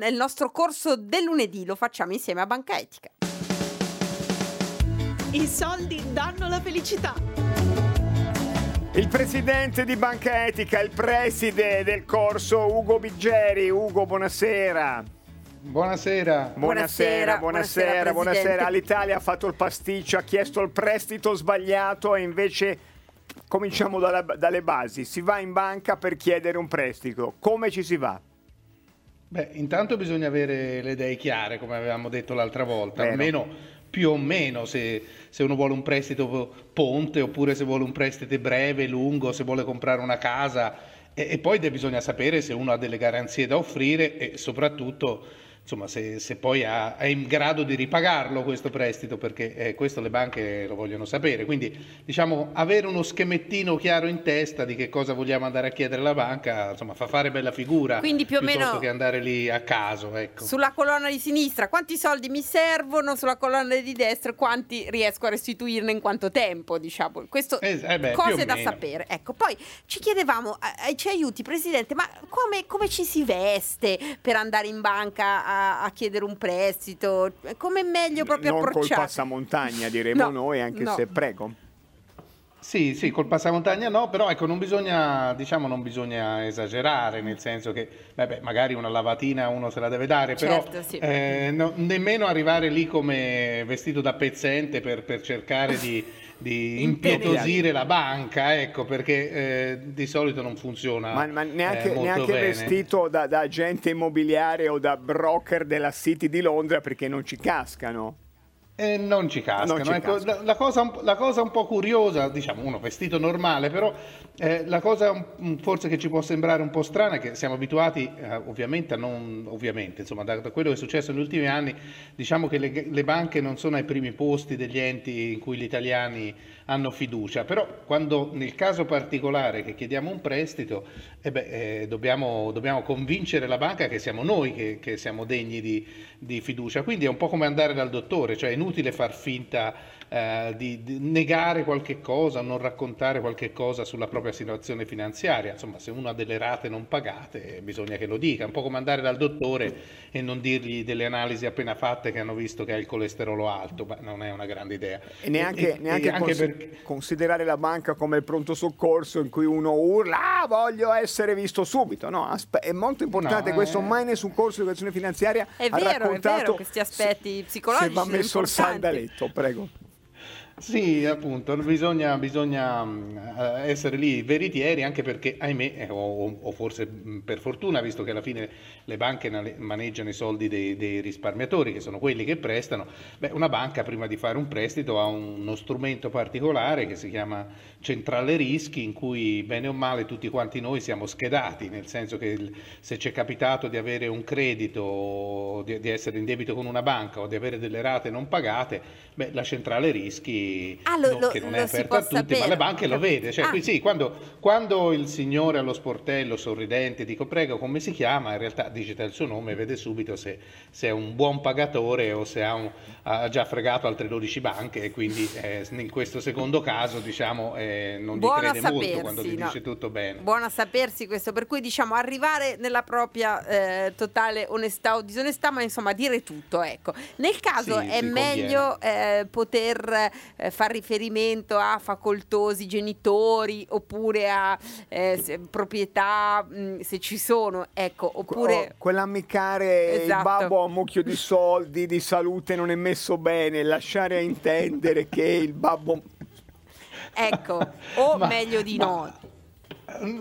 Nel nostro corso del lunedì lo facciamo insieme a Banca Etica. I soldi danno la felicità. Il presidente di Banca Etica, il preside del corso Ugo Biggeri. Ugo, buonasera. Buonasera. Buonasera, Buonasera, buonasera, buonasera, buonasera. Presidente. L'Italia ha fatto il pasticcio, ha chiesto il prestito sbagliato e invece cominciamo dalla- dalle basi. Si va in banca per chiedere un prestito. Come ci si va? Beh, intanto bisogna avere le idee chiare, come avevamo detto l'altra volta, Vero. almeno più o meno se, se uno vuole un prestito ponte oppure se vuole un prestito breve, lungo, se vuole comprare una casa e, e poi de- bisogna sapere se uno ha delle garanzie da offrire e soprattutto insomma, se, se poi ha- è in grado di ripagarlo questo prestito, perché eh, questo le banche lo vogliono sapere. Quindi diciamo avere uno schemettino chiaro in testa di che cosa vogliamo andare a chiedere alla banca, insomma, fa fare bella figura Quindi più o piuttosto meno- che andare lì a caso, ecco. Sulla colonna di sinistra quanti soldi mi servono, sulla colonna di destra quanti riesco a restituirne in quanto tempo, diciamo. Questo Eh, eh beh, cose da meno. sapere. Ecco, poi ci chiedevamo, eh, ci aiuti Presidente, ma come, come ci si veste per andare in banca a, a chiedere un prestito? Come è meglio proprio non col approcciare? passamontagna, diremo No, noi, anche no. se prego. Sì, sì, col passamontagna no, però ecco, non bisogna, diciamo, non bisogna esagerare, nel senso che, vabbè, magari una lavatina uno se la deve dare, però Certo, sì. eh, no- nemmeno arrivare lì come vestito da pezzente per, per cercare di, di impietosire la banca, ecco, perché eh, di solito non funziona Ma, ma neanche, eh, molto neanche bene. vestito da, da agente immobiliare o da broker della City di Londra perché non ci cascano. Eh, non ci cascano. Non ci ecco, cascano. La, cosa, un po- la cosa un po' curiosa, diciamo, uno vestito normale, però eh, la cosa forse che ci può sembrare un po' strana è che siamo abituati, eh, ovviamente, a non, ovviamente, insomma, da, da quello che è successo negli ultimi anni, diciamo che le, le banche non sono ai primi posti degli enti in cui gli italiani hanno fiducia, però quando nel caso particolare che chiediamo un prestito, eh beh, eh, dobbiamo, dobbiamo convincere la banca che siamo noi che, che siamo degni di, di fiducia, quindi è un po' come andare dal dottore, cioè è inutile far finta eh, di, di negare qualche cosa, non raccontare qualche cosa sulla propria situazione finanziaria, insomma se uno ha delle rate non pagate bisogna che lo dica, è un po' come andare dal dottore e non dirgli delle analisi appena fatte che hanno visto che ha il colesterolo alto, ma non è una grande idea. E neanche, E- neanche e anche cons- perché- considerare la banca come il pronto soccorso in cui uno urla, ah, voglio essere visto subito. No, aspe- è molto importante No, questo, eh. mai nessun corso di educazione finanziaria È ha vero, è raccontato vero, questi aspetti se- psicologici Se va messo il. Sandaletto, prego. Sì, appunto, bisogna, bisogna eh, essere lì veritieri anche perché, ahimè, eh, o, o forse mh, per fortuna, visto che alla fine le banche maneggiano i soldi dei, dei risparmiatori, che sono quelli che prestano, beh, una banca prima di fare un prestito ha uno strumento particolare che si chiama centrale rischi, in cui bene o male tutti quanti noi siamo schedati, nel senso che se ci è capitato di avere un credito, di, di essere in debito con una banca o di avere delle rate non pagate, beh, la centrale rischi Ah, lo- no, lo- che non è può a tutti, ma sapere, le banche lo capito. vede. Cioè, Ah. qui sì, quando, quando il signore allo sportello sorridente dico prego come si chiama, in realtà digita il suo nome e vede subito se, se è un buon pagatore o se ha, un- ha già fregato altre 12 banche e quindi eh, in questo secondo caso diciamo eh, non gli Buono a crede molto sapersi, quando gli no. dice tutto bene. Buono a sapersi questo, per cui diciamo arrivare nella propria eh, totale onestà o disonestà, ma insomma dire tutto, ecco. Nel caso Sì, è meglio eh, poter eh, far riferimento a facoltosi genitori oppure a eh, se- proprietà mh, se ci sono, ecco, oppure Oh, quell'ammiccare Esatto. il babbo ha un mucchio di soldi, di salute non è messo bene, lasciare intendere che il babbo ecco, o Ma- meglio di ma- no.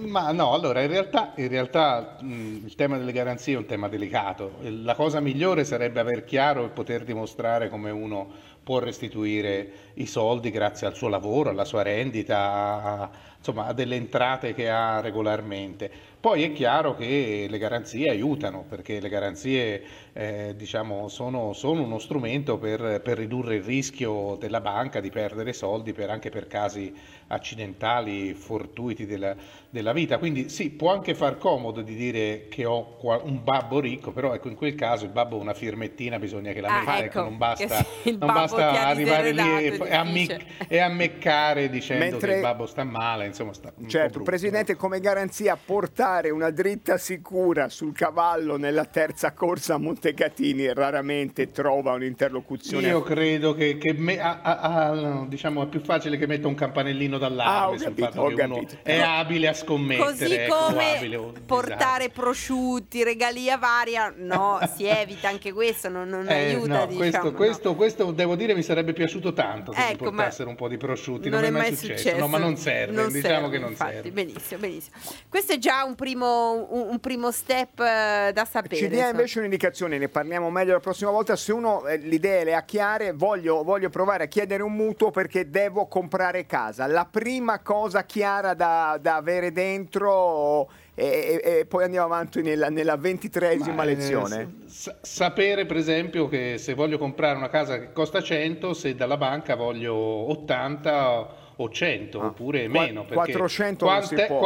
Ma no, allora in realtà, in realtà mh, il tema delle garanzie è un tema delicato. La cosa migliore sarebbe aver chiaro e poter dimostrare come uno può restituire i soldi grazie al suo lavoro, alla sua rendita, insomma, a delle entrate che ha regolarmente. Poi è chiaro che le garanzie aiutano, perché le garanzie eh, diciamo, sono, sono uno strumento per, per ridurre il rischio della banca di perdere soldi per- anche per casi accidentali, fortuiti della, della vita. Quindi sì, può anche far comodo di dire che ho un babbo ricco, però ecco, in quel caso il babbo ha una firmettina, bisogna che la Ah, metta, ecco, ecco, non basta, sì, non basta arrivare lì e, e ammic- difficile. e ammeccare dicendo Mentre- che il babbo sta male, insomma, sta un Certo, brutto. Presidente, come garanzia portare una dritta sicura sul cavallo nella terza corsa a Montecatini raramente trova un'interlocuzione. Io credo che, che me- a- a- a- diciamo, è più facile che metta un campanellino Ah, d'allarme ho sul capito, fatto che è abile a scommettere. Così ecco, come abile portare prosciutti, regalia varia, no, si evita anche questo, non, non Eh, aiuta. no, diciamo, questo, no. questo, questo devo dire mi sarebbe piaciuto tanto che Ecco, ma portassero un po' di prosciutti, non, non, è mai successo. No, ma non serve, non diciamo serve, che non infatti, serve. Benissimo, benissimo. Questo è già un primo, un, un primo step eh, da sapere. Ci dia insomma. invece un'indicazione, ne parliamo meglio la prossima volta. Se uno eh, le idee le ha chiare, voglio, voglio provare a chiedere un mutuo perché devo comprare casa. La prima cosa chiara da, da avere dentro e, e- e poi andiamo avanti nella, nella ventitreesima Ma, eh, lezione. s- sapere per esempio che se voglio comprare una casa che costa 100, se dalla banca voglio 80 o 100 Ah, oppure qua- meno. Perché 400 non si quante- può, eh.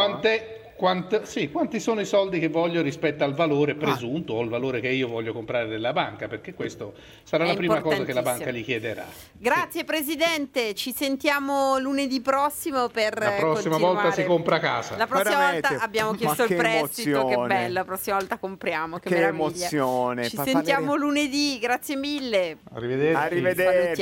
Quante- sì, quanti sono i soldi che voglio rispetto al Ah. valore presunto o il valore che io voglio comprare della banca? Perché questo sarà È la prima cosa che la banca gli chiederà. Grazie Presidente, ci sentiamo lunedì prossimo per La prossima continuare. volta si compra casa. La prossima Veramente. volta abbiamo chiesto il che prestito, che emozione. bello, la prossima volta compriamo, che, Che meraviglia. emozione. Ci Fa- sentiamo lunedì, grazie mille. Arrivederci. Arrivederci.